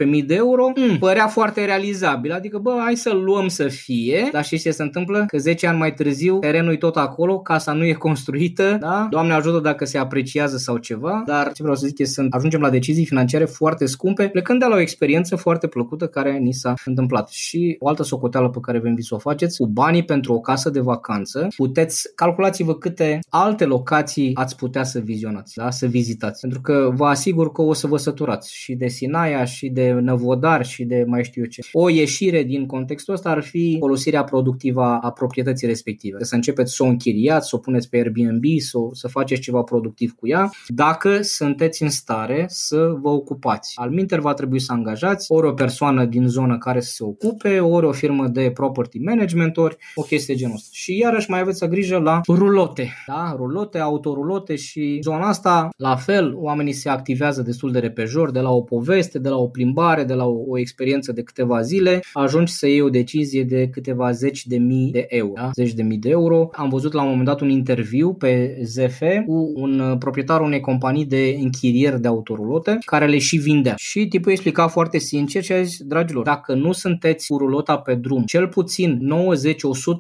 10-15 mii de euro, mm, părea foarte realizabil, adică bă, hai să luăm să fie, dar știți ce se întâmplă? Că 10 ani mai târziu terenul e tot acolo, casa nu e construită, da? Doamne ajută dacă se apreciază sau ceva, dar ce vreau să zic e să ajungem la decizii financiare foarte scumpe, plecând de la o experiență foarte plăcută care ni s-a întâmplat. Și o altă socoteală pe care vă invit să o faceți, cu banii pentru o casă de vacanță, puteți, calculați-vă câte alte locații ați putea să vizionați, da? să vizitați. Pentru că vă asigur că o să vă săturați și de Sinaia și de Năvodar și de mai știu eu ce. O ieșire din contextul ăsta ar fi folosirea productivă a proprietății respective. Să începeți să o închiriați, să o puneți pe Airbnb, să, să faceți ceva productiv cu ea, dacă sunteți în stare să vă ocupați. Al minter va trebui să angajați ori o persoană din zonă care să se ocupe, ori o firmă de property management, ori o chestie genul ăsta. Și iarăși mai aveți grijă la rulote, da? rulote, autorulote și zona asta, la fel, oamenii se activează destul de repejor, de la o poveste, de la o plimbare, de la o, o experiență de câteva zile, ajungi să iei o decizie de câteva zeci de mii de euro. Da? Zeci de mii de euro. Am văzut la un moment dat un interviu pe ZF cu un proprietar unei companii de închirieri de autorulote care le și vindea. Și tipul explica foarte sincer și a zis, dragilor, dacă nu sunteți cu rulota pe drum cel puțin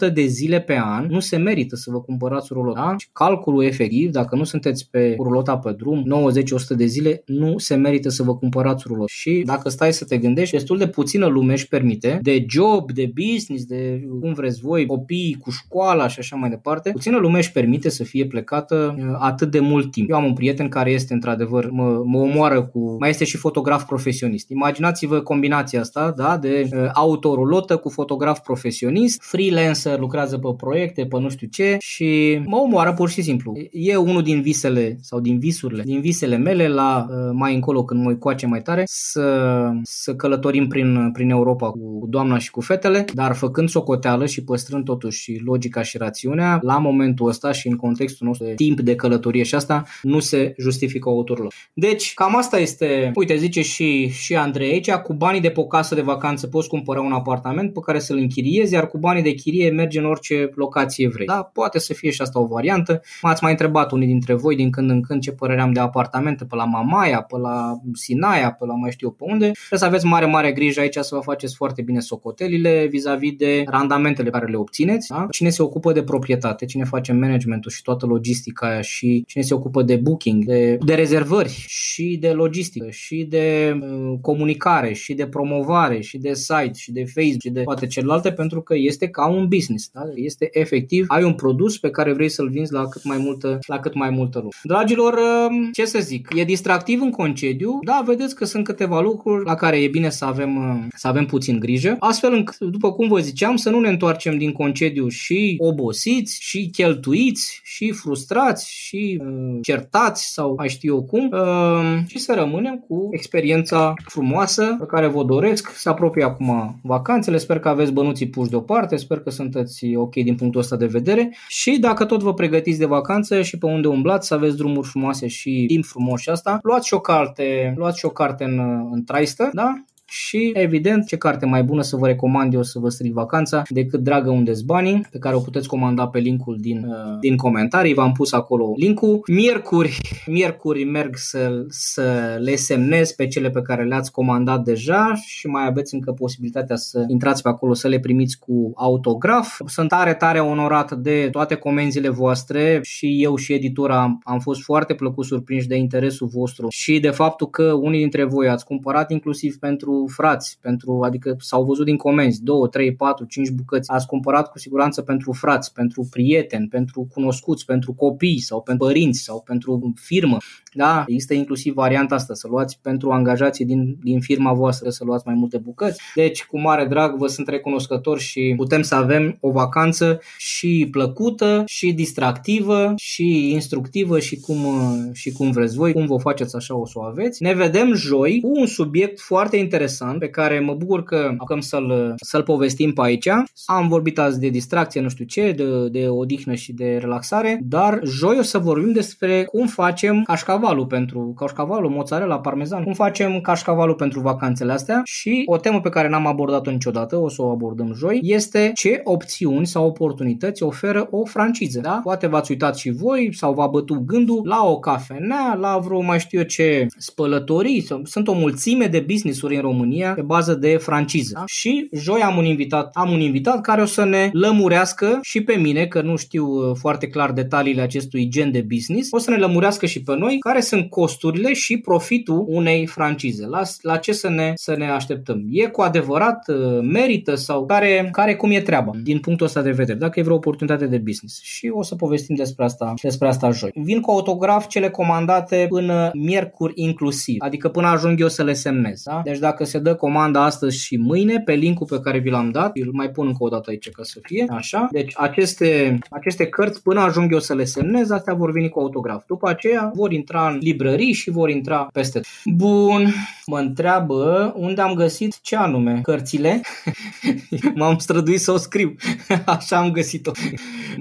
90-100 de zile pe an, nu se merită să vă cumpărați rulota. Da? calculul efectiv, dacă nu sunteți pe rulota pe drum 90-100 de zile, nu se merită să vă cumpărați rulota. Și dacă stai să te gândești, destul de puțină lume își permite de job, de business, de cum vreți voi, copii cu școala și așa mai departe, puțină lume își permite să fie plecată uh, atât de mult timp. Eu am un prieten care este într-adevăr într-adevăr mă, mă omoară cu... Mai este și fotograf profesionist. Imaginați-vă combinația asta, da, de uh, autorulotă cu fotograf profesionist, freelancer, lucrează pe proiecte, pe nu știu ce și mă omoară pur și simplu. E unul din visele sau din visurile, din visele mele la uh, mai încolo când mă coace mai tare să, să călătorim prin, prin Europa cu doamna și cu fetele, dar făcând socoteală și păstrând totuși logica și rațiunea, la momentul ăsta și în contextul nostru de timp de călătorie și asta, nu se justifică autorul. Deci, cam asta este, uite, zice și, și Andrei aici, cu banii de pe o casă de vacanță poți cumpăra un apartament pe care să-l închiriezi, iar cu banii de chirie mergi în orice locație vrei. Da, poate să fie și asta o variantă. M-ați mai întrebat unii dintre voi din când în când ce părere am de apartamente pe la Mamaia, pe la Sinaia, pe la mai știu pe unde. Trebuie să aveți mare, mare grijă aici să vă faceți foarte bine socotelile vis-a-vis de randamentele care le obțineți. Da? Cine se ocupă de proprietate, cine face managementul și toată logistica aia și cine se ocupă de booking, de, de rezervări și de logistică și de uh, comunicare și de promovare și de site și de Facebook și de toate celelalte pentru că este ca un business. Da? Este efectiv, ai un produs pe care vrei să-l vinzi la cât mai multă, la cât mai multă lume. Dragilor, uh, ce să zic, e distractiv în concediu, da, vedeți că sunt câteva lucruri la care e bine să avem, uh, să avem puțin grijă, astfel încât, după cum vă ziceam, să nu ne întoarcem din concediu și obosiți, și cheltuiți, și frustrați, și uh, certați sau mai știu eu cum, uh, și să rămânem cu experiența frumoasă pe care vă doresc. Se apropie acum vacanțele, sper că aveți bănuții puși deoparte, sper că sunteți ok din punctul ăsta de vedere și dacă tot vă pregătiți de vacanță și pe unde umblați să aveți drumuri frumoase și timp frumos și asta, luați și o carte, luați și o carte în, în traistă, da? Și, evident, ce carte mai bună să vă recomand eu să vă stric vacanța decât Dragă unde banii, pe care o puteți comanda pe linkul din, uh, din comentarii. V-am pus acolo linkul. Miercuri, miercuri merg să, să le semnez pe cele pe care le-ați comandat deja și mai aveți încă posibilitatea să intrați pe acolo să le primiți cu autograf. Sunt tare, tare onorat de toate comenzile voastre și eu și editura am fost foarte plăcut surprinși de interesul vostru și de faptul că unii dintre voi ați cumpărat inclusiv pentru frați, pentru, adică s-au văzut din comenzi, 2, 3, 4, 5 bucăți. Ați cumpărat cu siguranță pentru frați, pentru prieteni, pentru cunoscuți, pentru copii sau pentru părinți sau pentru firmă. Da? Există inclusiv varianta asta, să luați pentru angajații din, din firma voastră, să luați mai multe bucăți. Deci, cu mare drag, vă sunt recunoscător și putem să avem o vacanță și plăcută, și distractivă, și instructivă, și cum, și cum vreți voi, cum vă faceți așa o să o aveți. Ne vedem joi cu un subiect foarte interesant pe care mă bucur că acum să-l, să-l povestim pe aici. Am vorbit azi de distracție, nu știu ce, de, de odihnă și de relaxare, dar joi o să vorbim despre cum facem cașcaval cașcavalul pentru cașcavalul, mozzarella, parmezan, cum facem cașcavalul pentru vacanțele astea și o temă pe care n-am abordat-o niciodată, o să o abordăm joi, este ce opțiuni sau oportunități oferă o franciză. Da? Poate v-ați uitat și voi sau v-a bătut gândul la o cafenea, la vreo mai știu eu ce spălătorii, sunt o mulțime de business-uri în România pe bază de franciză. Da? Și joi am un invitat, am un invitat care o să ne lămurească și pe mine, că nu știu uh, foarte clar detaliile acestui gen de business, o să ne lămurească și pe noi care sunt costurile și profitul unei francize. La, la ce să ne, să ne așteptăm? E cu adevărat, uh, merită sau care, care cum e treaba din punctul ăsta de vedere, dacă e vreo oportunitate de business. Și o să povestim despre asta, despre asta joi. Vin cu autograf cele comandate până miercuri inclusiv, adică până ajung eu să le semnez. Da? Deci dacă se dă comanda astăzi și mâine, pe linkul pe care vi l-am dat, îl mai pun încă o dată aici ca să fie, așa. Deci aceste, aceste cărți, până ajung eu să le semnez, astea vor veni cu autograf. După aceea vor intra intra în librării și vor intra peste. Bun, mă întreabă unde am găsit ce anume, cărțile. M-am străduit să o scriu. Așa am găsit-o.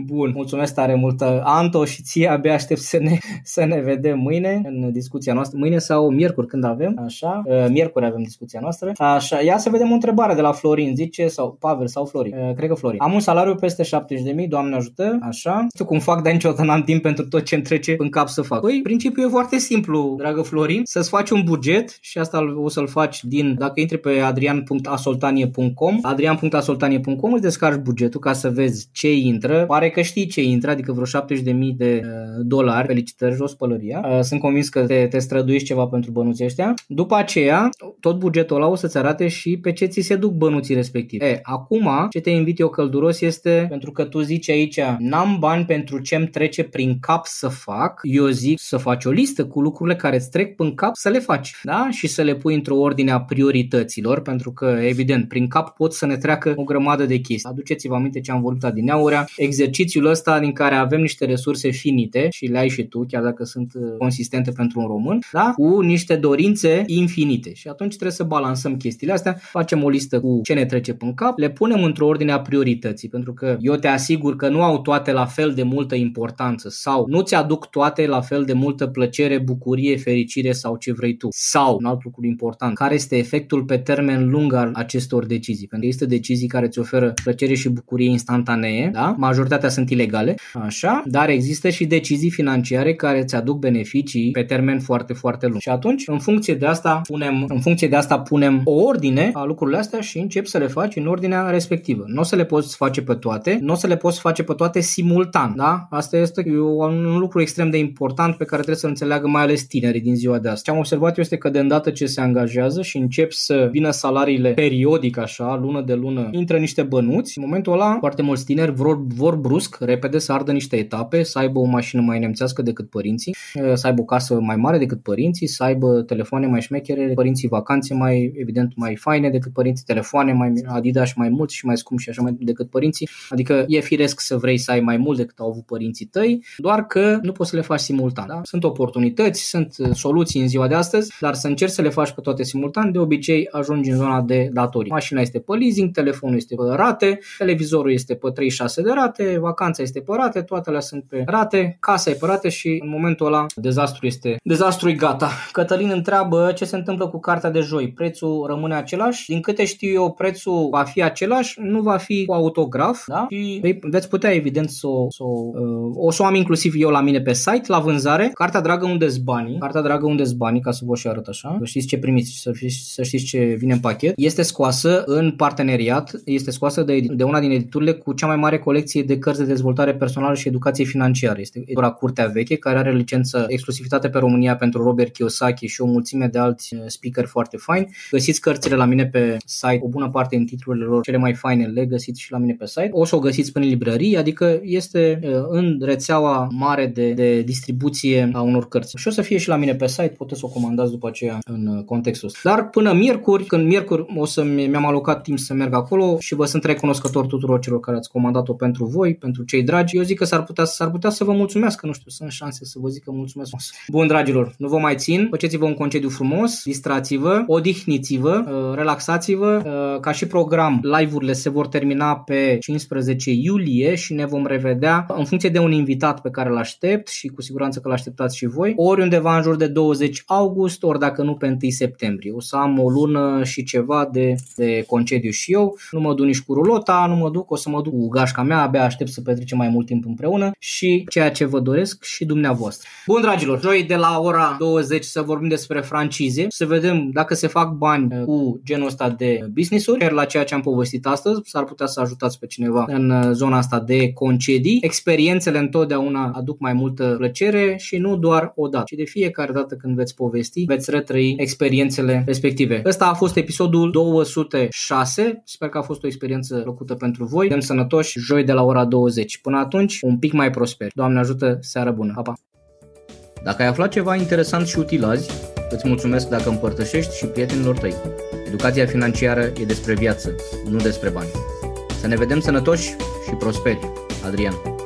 Bun, mulțumesc tare mult, Anto, și ție abia aștept să ne, să ne vedem mâine în discuția noastră. Mâine sau miercuri când avem, așa. Uh, miercuri avem discuția noastră. Așa, ia să vedem o întrebare de la Florin, zice, sau Pavel sau Florin. Uh, cred că Florin. Am un salariu peste 70.000, Doamne ajută, așa. Nu știu cum fac, dar niciodată n-am timp pentru tot ce îmi trece în cap să fac. Păi, principiul e foarte simplu, dragă Florin, să-ți faci un buget și asta o să-l faci din, dacă intri pe adrian.asoltanie.com, adrian.asoltanie.com îți descarci bugetul ca să vezi ce intră. Pare că știi ce intră, adică vreo 70.000 de uh, dolari. Felicitări, jos pălăria. Uh, sunt convins că te, te străduiești ceva pentru bănuții ăștia. După aceea, tot bugetul bugetul ăla o să-ți arate și pe ce ți se duc bănuții respectiv. E, acum, ce te invit eu călduros este, pentru că tu zici aici, n-am bani pentru ce-mi trece prin cap să fac, eu zic să faci o listă cu lucrurile care îți trec prin cap să le faci, da? Și să le pui într-o ordine a priorităților, pentru că, evident, prin cap pot să ne treacă o grămadă de chestii. Aduceți-vă aminte ce am vorbit adineaurea, exercițiul ăsta din care avem niște resurse finite și le ai și tu, chiar dacă sunt uh, consistente pentru un român, da? cu niște dorințe infinite. Și atunci trebuie să balansăm chestiile astea, facem o listă cu ce ne trece prin cap, le punem într-o ordine a priorității, pentru că eu te asigur că nu au toate la fel de multă importanță sau nu ți aduc toate la fel de multă plăcere, bucurie, fericire sau ce vrei tu. Sau, un alt lucru important, care este efectul pe termen lung al acestor decizii? Pentru că este decizii care îți oferă plăcere și bucurie instantanee, da? majoritatea sunt ilegale, așa, dar există și decizii financiare care îți aduc beneficii pe termen foarte, foarte lung. Și atunci, în funcție de asta, punem, în funcție de asta punem o ordine a lucrurile astea și începi să le faci în ordinea respectivă. Nu o să le poți face pe toate, nu o să le poți face pe toate simultan, da? Asta este un lucru extrem de important pe care trebuie să înțeleagă mai ales tinerii din ziua de astăzi. Ce am observat eu este că de îndată ce se angajează și încep să vină salariile periodic așa, lună de lună, intră niște bănuți, în momentul ăla foarte mulți tineri vor, vor brusc, repede să ardă niște etape, să aibă o mașină mai nemțească decât părinții, să aibă o casă mai mare decât părinții, să aibă telefoane mai șmechere, părinții vacanțe mai, evident, mai faine decât părinții, telefoane mai Adidas mai mulți și mai scumpi și așa mai decât părinții. Adică e firesc să vrei să ai mai mult decât au avut părinții tăi, doar că nu poți să le faci simultan. Da? Sunt oportunități, sunt uh, soluții în ziua de astăzi, dar să încerci să le faci pe toate simultan, de obicei ajungi în zona de datorii. Mașina este pe leasing, telefonul este pe rate, televizorul este pe 36 de rate, vacanța este pe rate, toate le sunt pe rate, casa e pe rate și în momentul ăla dezastru este dezastru e gata. Cătălin întreabă ce se întâmplă cu cartea de joi. Prețul rămâne același? Din câte știu eu, prețul va fi același, nu va fi cu autograf, da? Și veți putea evident să o, să o, uh, o să o am inclusiv eu la mine pe site, la vânzare. Cartea dragă unde banii, cartea dragă unde banii, ca să vă și arăt așa, să știți ce primiți, să, fiți, să știți ce vine în pachet. Este scoasă în parteneriat, este scoasă de, de una din editurile cu cea mai mare colecție de cărți de dezvoltare personală și educație financiară. Este editura Curtea Veche, care are licență exclusivitate pe România pentru Robert Kiyosaki și o mulțime de alți uh, speaker foarte faini. Găsiți cărțile la mine pe site, o bună parte din titlurile lor cele mai faine le găsiți și la mine pe site. O să o găsiți până în librărie, adică este uh, în rețeaua mare de, de distribuție a unor cărți. Și o să fie și la mine pe site, puteți să o comandați după aceea în uh, contextul ăsta. Dar până miercuri, când miercuri o să mi-am alocat timp să merg acolo și vă sunt recunoscător tuturor celor care ați comandat-o pentru voi, pentru cei dragi. Eu zic că s-ar putea, s-ar putea să vă mulțumesc, nu știu, sunt șanse să vă zic că mulțumesc. Bun, dragilor, nu vă mai țin, faceți-vă un concediu frumos, distrați-vă, odihniți-vă, uh, relaxați-vă, ca și program, live-urile se vor termina pe 15 iulie și ne vom revedea în funcție de un invitat pe care îl aștept și cu siguranță că îl așteptați și voi, ori undeva în jur de 20 august, ori dacă nu pe 1 septembrie. O să am o lună și ceva de, de concediu și eu, nu mă duc nici cu rulota, nu mă duc, o să mă duc cu gașca mea, abia aștept să petrecem mai mult timp împreună și ceea ce vă doresc și dumneavoastră. Bun, dragilor, joi de la ora 20 să vorbim despre francize, să vedem dacă se fac bani cu genul ăsta de business-uri, la ceea ce am povestit astăzi, s-ar putea să ajutați pe cineva în uh, zona asta de concedii. Experiențele întotdeauna aduc mai multă plăcere și nu doar o dată, ci de fiecare dată când veți povesti, veți retrăi experiențele respective. Ăsta a fost episodul 206. Sper că a fost o experiență plăcută pentru voi. Dăm sănătoși joi de la ora 20. Până atunci, un pic mai prosper. Doamne ajută, seară bună. Pa, pa! Dacă ai aflat ceva interesant și util azi, îți mulțumesc dacă împărtășești și prietenilor tăi. Educația financiară e despre viață, nu despre bani. Să ne vedem sănătoși și prosperi. Adrian